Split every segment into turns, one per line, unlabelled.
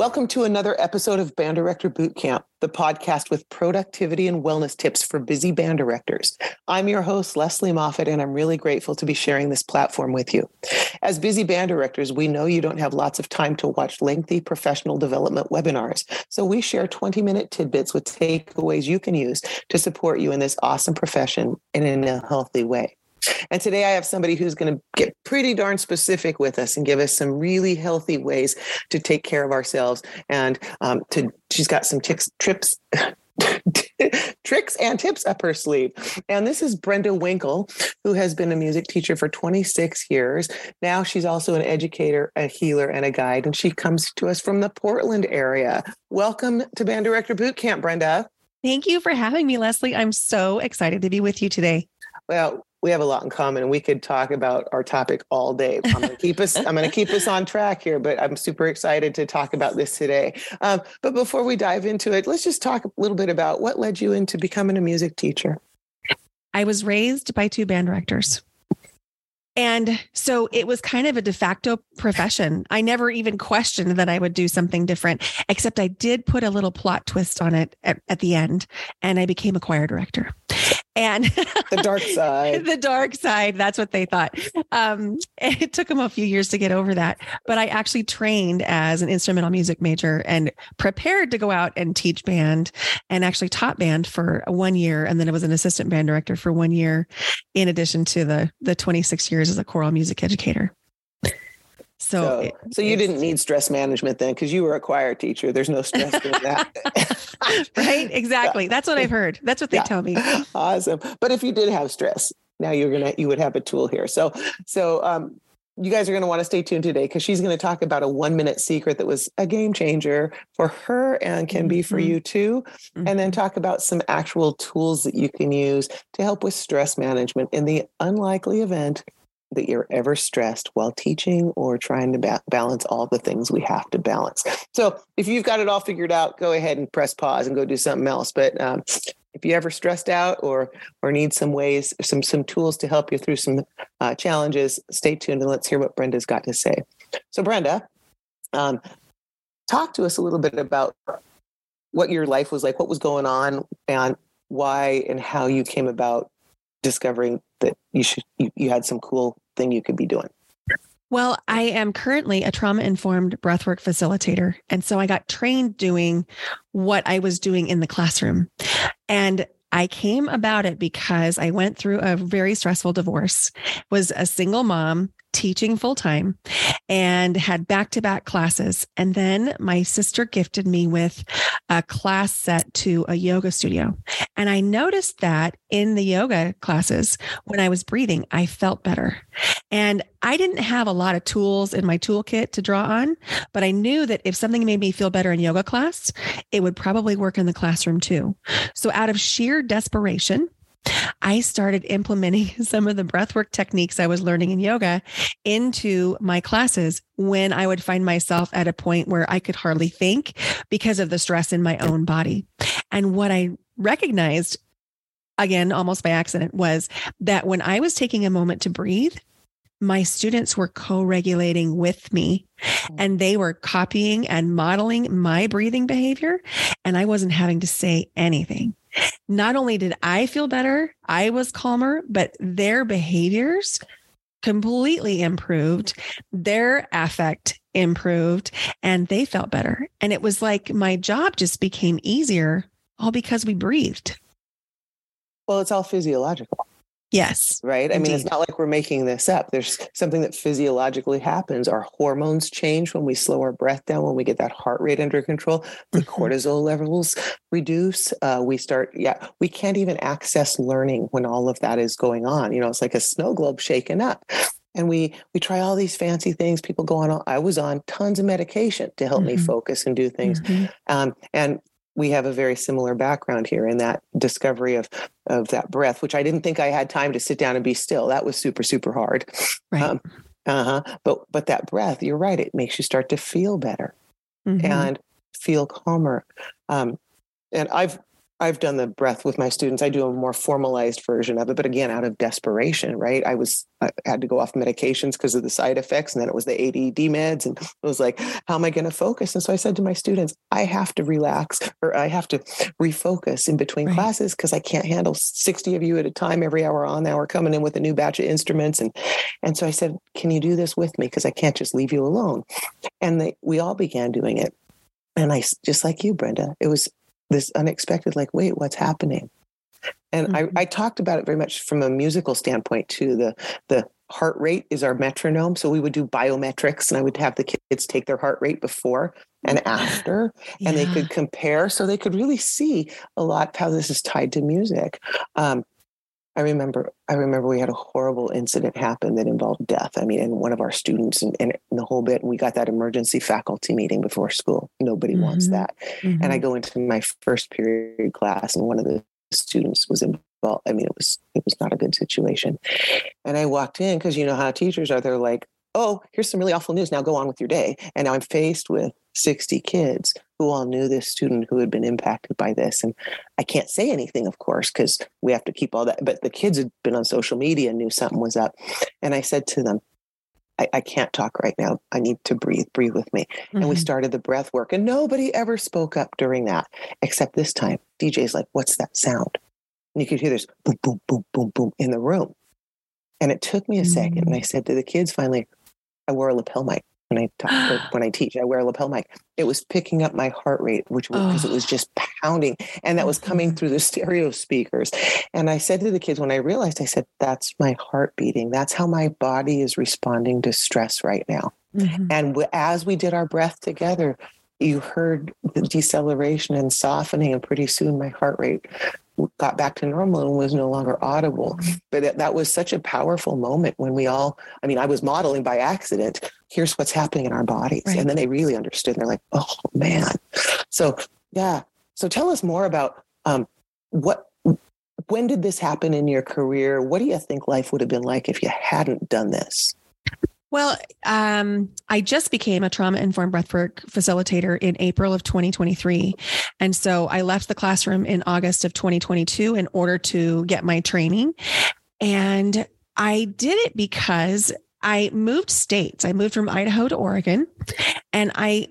Welcome to another episode of Band Director Boot Camp, the podcast with productivity and wellness tips for busy band directors. I'm your host, Lesley Moffat, and I'm really grateful to be sharing this platform with you. As busy band directors, we know you don't have lots of time to watch lengthy professional development webinars, so we share 20 minute tidbits with takeaways you can use to support you in this awesome profession and in a healthy way. And today I have somebody who's going to get pretty darn specific with us and give us some really healthy ways to take care of ourselves. And um, to she's got some tips, trips. tricks and tips up her sleeve. And this is Brenda Winkle, who has been a music teacher for 26 years. Now she's also an educator, a healer, and a guide. And she comes to us from the Portland area. Welcome to Band Director Boot Camp, Brenda.
Thank you for having me, Lesley. I'm so excited to be with you today.
Well, we have a lot in common. And we could talk about our topic all day. I'm going to keep us i'm going to keep us on track here but i'm super excited to talk about this today. Um, but before we dive into it let's just talk a little bit about what led you into becoming a music teacher.
I was raised by two band directors. And so it was kind of a de facto profession. I never even questioned that I would do something different, except I did put a little plot twist on it at, at the end, and I became a choir director and
the dark side.
the dark side that's what they thought. Um, it took them a few years to get over that but i actually trained as an instrumental music major and prepared to go out and teach band and actually taught band for one year and then I was an assistant band director for one year in addition to the the 26 years as a choral music educator
so, so, it, so you didn't need stress management then because you were a choir teacher. There's no stress in
that. right? Exactly. That's what I've heard. That's what they yeah. tell me.
Awesome. But if you did have stress, now you're gonna you would have a tool here. So so um you guys are going to want to stay tuned today because she's going to talk about a one minute secret that was a game changer for her and can be for mm-hmm. you too. Mm-hmm. And then mm-hmm. talk about some actual tools that you can use to help with stress management in the unlikely event that you're ever stressed while teaching or trying to ba- balance all the things we have to balance. So if you've got it all figured out, go ahead and press pause and go do something else. But um, if you ever stressed out or or need some ways, some some tools to help you through some uh, challenges, stay tuned and let's hear what Brenda's got to say. So Brenda, um, talk to us a little bit about what your life was like, what was going on, and why and how you came about discovering that you should you, you had some cool thing you could be doing?
Well, I am currently a trauma informed breathwork facilitator. And so I got trained doing what I was doing in the classroom. And I came about it because I went through a very stressful divorce, was a single mom, teaching full time and had back to back classes. And then my sister gifted me with a class set to a yoga studio. And I noticed that in the yoga classes, when I was breathing, I felt better. And I didn't have a lot of tools in my toolkit to draw on, but I knew that if something made me feel better in yoga class, it would probably work in the classroom too. So out of sheer desperation, I started implementing some of the breathwork techniques I was learning in yoga into my classes when I would find myself at a point where I could hardly think because of the stress in my own body. And what I recognized, again, almost by accident, was that when I was taking a moment to breathe, my students were co regulating with me and they were copying and modeling my breathing behavior. And I wasn't having to say anything. Not only did I feel better, I was calmer, but their behaviors completely improved. Their affect improved and they felt better. And it was like my job just became easier all because we breathed.
Well, it's all physiological.
Yes.
Right. I mean, it's not like we're making this up. There's something that physiologically happens. Our hormones change when we slow our breath down, when we get that heart rate under control, the mm-hmm. cortisol levels reduce. Uh, we start, yeah, we can't even access learning when all of that is going on. You know, it's like a snow globe shaken up. And we we try all these fancy things. People go on. I was on tons of medication to help mm-hmm. me focus and do things. Mm-hmm. Um, and we have a very similar background here in that discovery of of that breath, which I didn't think I had time to sit down and be still. That was super super hard.
Right. Um,
uh huh. But but that breath, you're right. It makes you start to feel better mm-hmm. and feel calmer. Um, and I've I've done the breath with my students. I do a more formalized version of it, but again, out of desperation, right? I was I had to go off medications because of the side effects, and then it was the ADD meds, and it was like, how am I going to focus? And so I said to my students, I have to relax, or I have to refocus in between right. classes because I can't handle sixty of you at a time every hour on hour coming in with a new batch of instruments, and and so I said, can you do this with me? Because I can't just leave you alone. And they, we all began doing it. And I, just like you, Brenda, it was this unexpected, like, wait, what's happening? And mm-hmm. I, I talked about it very much from a musical standpoint too. The the heart rate is our metronome. So we would do biometrics and I would have the kids take their heart rate before and after, yeah. and they could compare. So they could really see a lot of how this is tied to music. Um, I remember I remember we had a horrible incident happen that involved death. I mean, and one of our students and, and the whole bit, and we got that emergency faculty meeting before school. Nobody mm-hmm. wants that. Mm-hmm. And I go into my first period class and one of the students was involved. I mean, it was it was not a good situation. And I walked in because you know how teachers are, they're like, oh, here's some really awful news. Now go on with your day. And now I'm faced with 60 kids who all knew this student who had been impacted by this. And I can't say anything, of course, because we have to keep all that. But the kids had been on social media and knew something was up. And I said to them, I, I can't talk right now. I need to breathe. Breathe with me. Mm-hmm. And we mm-hmm. started the breath work. And nobody ever spoke up during that, except this time. DJ's like, What's that sound? And you could hear this boom, boom, boom, boom, boom in the room. And it took me a mm-hmm. second. And I mm. said to the kids finally, I wore a lapel mic when I talk when I teach. I wear a lapel mic. It was picking up my heart rate, which was because oh. it was just pounding, and that was coming mm-hmm. through the stereo speakers. And I said to the kids when I realized, I said, "That's my heart beating. That's how my body is responding to stress right now." Mm-hmm. And w- as we did our breath together, you heard the deceleration and softening, and pretty soon my heart rate got back to normal and was no longer audible. But that, that was such a powerful moment when we all, I mean, I was modeling by accident. Here's what's happening in our bodies. Right. And then they really understood. They're like, oh man. So, yeah. So tell us more about um, what, when did this happen in your career? What do you think life would have been like if you hadn't done this?
Well, um, I just became a trauma informed breathwork facilitator in April of 2023. And so I left the classroom in August of 2022 in order to get my training. And I did it because I moved states. I moved from Idaho to Oregon and I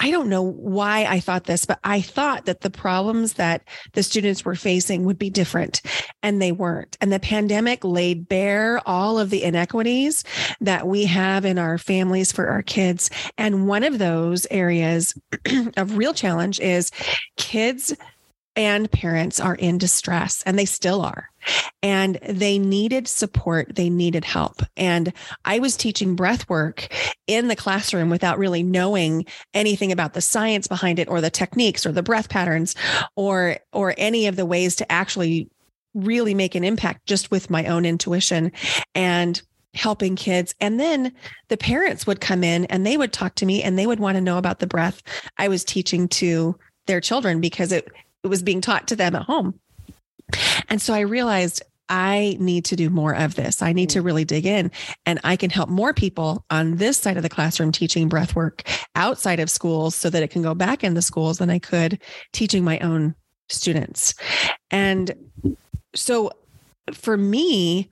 I don't know why I thought this, but I thought that the problems that the students were facing would be different and they weren't. And the pandemic laid bare all of the inequities that we have in our families for our kids. And one of those areas of real challenge is kids and parents are in distress and they still are. And they needed support. They needed help. And i was teaching breath work in the classroom without really knowing anything about the science behind it or the techniques or the breath patterns or or any of the ways to actually really make an impact just with my own intuition and helping kids. And then the parents would come in and they would talk to me and they would want to know about the breath I was teaching to their children because it it was being taught to them at home. And so I realized I need to do more of this. I need to mm. really dig in and I can help more people on this side of the classroom teaching breath work outside of schools so that it can go back into schools than I could teaching my own students. And so for me,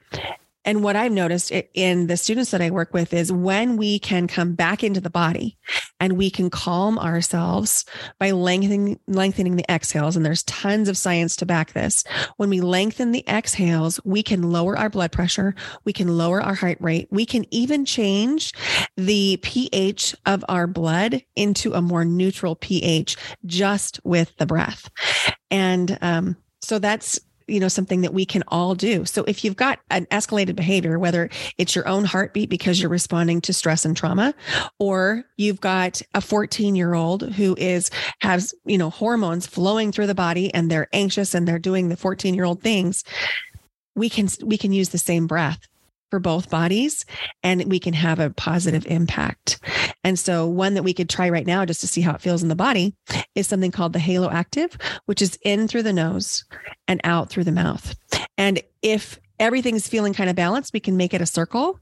and what I've noticed in the students that I work with is when we can come back into the body and we can calm ourselves by lengthening lengthening the exhales and there's tons of science to back this. When we lengthen the exhales, we can lower our blood pressure, we can lower our heart rate, we can even change the pH of our blood into a more neutral pH just with the breath. And um, so that's you know something that we can all do so if you've got an escalated behavior whether it's your own heartbeat because you're responding to stress and trauma or you've got a 14 year old who is has you know hormones flowing through the body and they're anxious and they're doing the 14 year old things we can we can use the same breath for both bodies and we can have a positive impact. And so one that we could try right now just to see how it feels in the body is something called the Halo Active, which is in through the nose and out through the mouth. And if everything's feeling kind of balanced, we can make it a circle.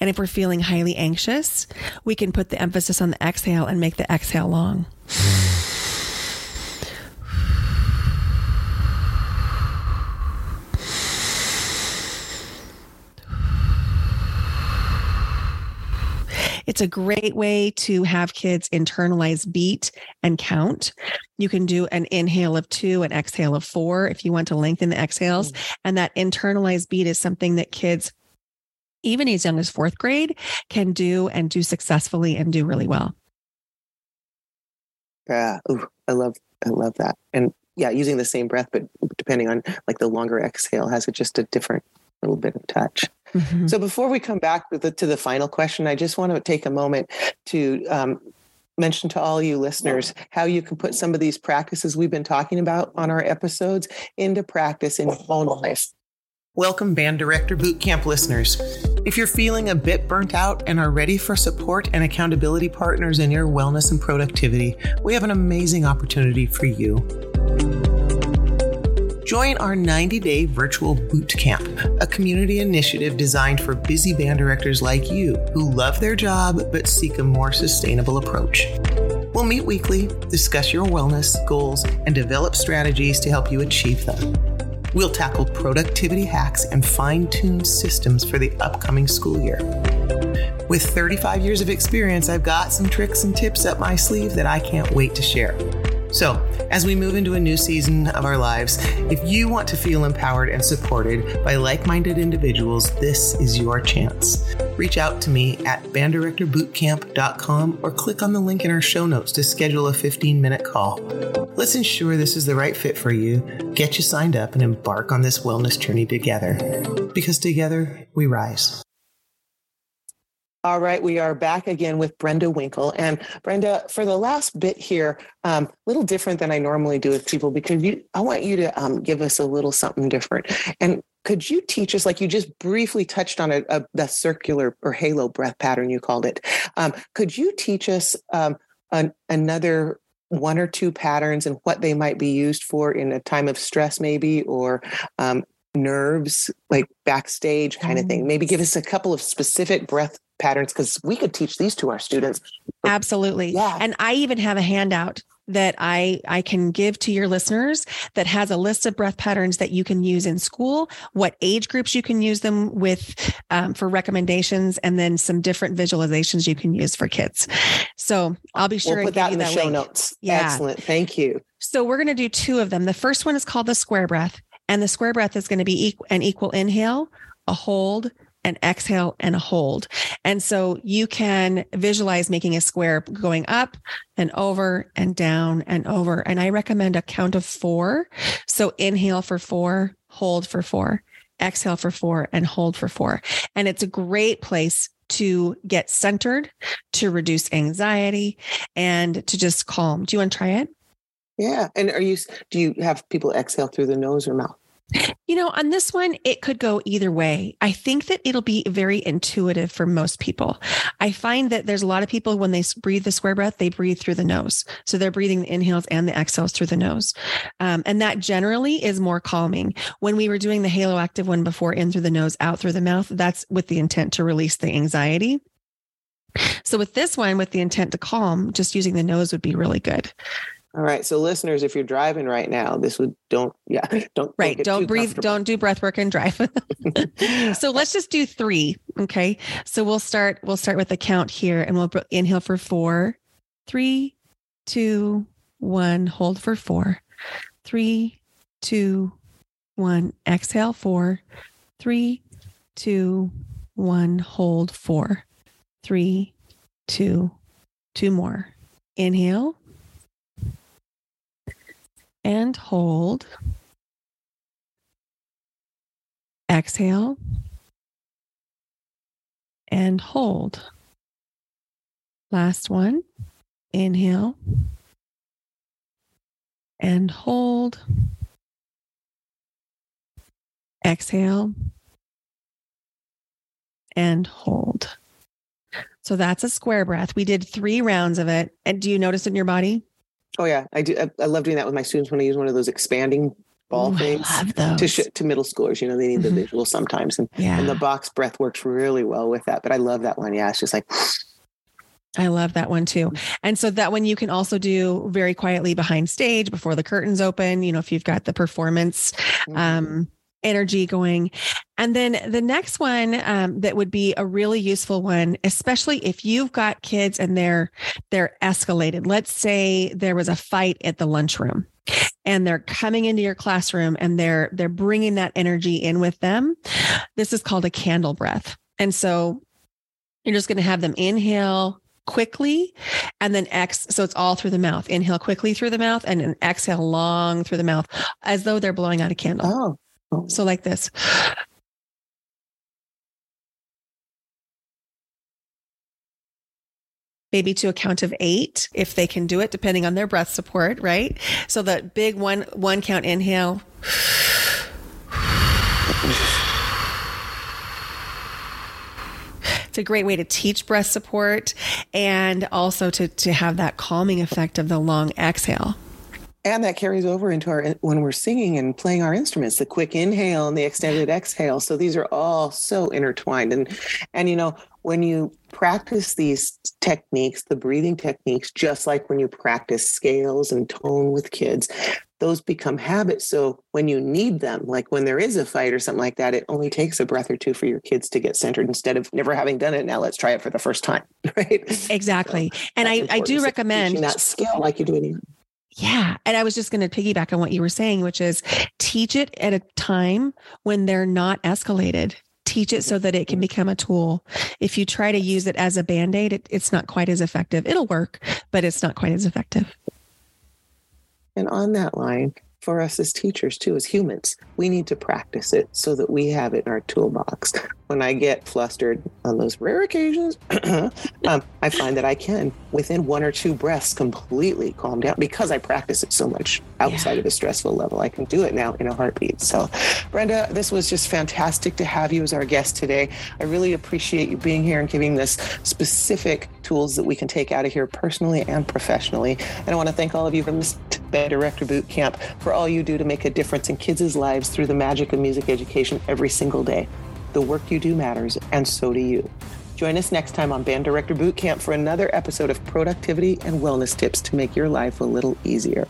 And if we're feeling highly anxious, we can put the emphasis on the exhale and make the exhale long. It's a great way to have kids internalize beat and count. You can do an inhale of two, an exhale of four if you want to lengthen the exhales. Mm-hmm. And that internalized beat is something that kids, even as young as fourth grade, can do and do successfully and do really well.
Yeah. Ooh, I love I love that. And yeah, using the same breath, but depending on like the longer exhale has it just a different little bit of touch. Mm-hmm. So before we come back the, to the final question, I just want to take a moment to um, mention to all you listeners how you can put some of these practices we've been talking about on our episodes into practice in your own life. Welcome, Band Director Bootcamp listeners. If you're feeling a bit burnt out and are ready for support and accountability partners in your wellness and productivity, we have an amazing opportunity for you. Join our 90 day virtual boot camp, a community initiative designed for busy band directors like you who love their job but seek a more sustainable approach. We'll meet weekly, discuss your wellness goals, and develop strategies to help you achieve them. We'll tackle productivity hacks and fine tune systems for the upcoming school year. With 35 years of experience, I've got some tricks and tips up my sleeve that I can't wait to share. So, as we move into a new season of our lives, if you want to feel empowered and supported by like minded individuals, this is your chance. Reach out to me at banddirectorbootcamp.com or click on the link in our show notes to schedule a 15 minute call. Let's ensure this is the right fit for you, get you signed up, and embark on this wellness journey together. Because together we rise. All right, we are back again with Brenda Winkle. And Brenda, for the last bit here, a um, little different than I normally do with people because you, I want you to um, give us a little something different. And could you teach us, like you just briefly touched on a, a the circular or halo breath pattern, you called it. Um, could you teach us um, an, another one or two patterns and what they might be used for in a time of stress, maybe, or um, nerves, like backstage kind of thing? Maybe give us a couple of specific breath patterns because we could teach these to our students.
Absolutely. Yeah. And I even have a handout that I I can give to your listeners that has a list of breath patterns that you can use in school, what age groups you can use them with um, for recommendations, and then some different visualizations you can use for kids. So I'll be sure
we'll put that in the show link. notes. Yeah. Excellent. Thank you.
So we're going to do two of them. The first one is called the square breath, and the square breath is going to be equal, an equal inhale, a hold, and exhale and hold. And so you can visualize making a square going up and over and down and over. And I recommend a count of four. So inhale for four, hold for four, exhale for four, and hold for four. And it's a great place to get centered, to reduce anxiety, and to just calm. Do you want to try it?
Yeah. And are you, do you have people exhale through the nose or mouth?
You know, on this one, it could go either way. I think that it'll be very intuitive for most people. I find that there's a lot of people when they breathe the square breath, they breathe through the nose. So they're breathing the inhales and the exhales through the nose. Um, and that generally is more calming. When we were doing the Halo Active one before, in through the nose, out through the mouth, that's with the intent to release the anxiety. So with this one, with the intent to calm, just using the nose would be really good.
All right. So listeners, if you're driving right now, this would don't yeah, don't
right. Don't breathe, don't do breath work and drive. so let's just do three. Okay. So we'll start, we'll start with the count here and we'll inhale for four, three, two, one, hold for four, three, two, one, exhale four, three, two, one, hold four, three, two, two more. Inhale and hold. Exhale and hold. Last one. Inhale and hold. Exhale and hold. So that's a square breath. We did three rounds of it. And do you notice it in your body?
Oh yeah, I do. I, love doing that with my students when I use one of those expanding ball
Ooh,
things to sh- to middle schoolers. You know, they need
Mhm.
the visual sometimes, and
yeah.
and the box breath works really well with that. But I love that one. Yeah, it's just like
I love that one too. And so that one you can also do very quietly behind stage before the curtains open, you know, if you've got the performance
mm-hmm.
um, energy going. And then the next one um, that would be a really useful one, especially if you've got kids and they're they're escalated. Let's say there was a fight at the lunchroom and they're coming into your classroom and they're they're bringing that energy in with them. This is called a candle breath. And so you're just going to have them inhale quickly and then ex so it's all through the mouth inhale quickly through the mouth and then exhale long through the mouth as though they're blowing out a candle
oh, oh.
So like this. Maybe to a count of eight, if they can do it, depending on their breath support, right? So the big one one count inhale. It's a great way to teach breath support and also to to have that calming effect of the long exhale.
And that carries over into our when we're singing and playing our instruments the quick inhale and the extended exhale. So these are all so intertwined. And and you know when you practice these techniques the breathing techniques just like when you practice scales and tone with kids those become habits. So when you need them like when there is a fight or something like that it only takes a breath or two for your kids to get centered instead of never having done it. Now let's try it for the first time right?
Exactly. and I, I do recommend
that skill like you do any
Yeah. And I was just going to piggyback on what you were saying, which is teach it at a time when they're not escalated. Teach it so that it can mm-hmm. become a tool. If you try to use it as a band aid, it, it's not quite as effective. It'll work, but it's not quite as effective.
And on that line, for us as teachers too, as humans, we need to practice it so that we have it in our toolbox. When I get flustered on those rare occasions, um, I find that I can, within one or two breaths, completely calm down because I practice it so much outside
Yeah.
of a stressful level. I can do it now in a heartbeat. So, Brenda, this was just fantastic to have you as our guest today. I really appreciate you being here and giving us specific tools that we can take out of here personally and professionally. And I want to thank all of you from this Band Director Boot Camp for all you do to make a difference in kids' lives through the magic of music education every single day. The work you do matters, and so do you. Join us next time on Band Director Bootcamp for another episode of productivity and wellness tips to make your life a little easier.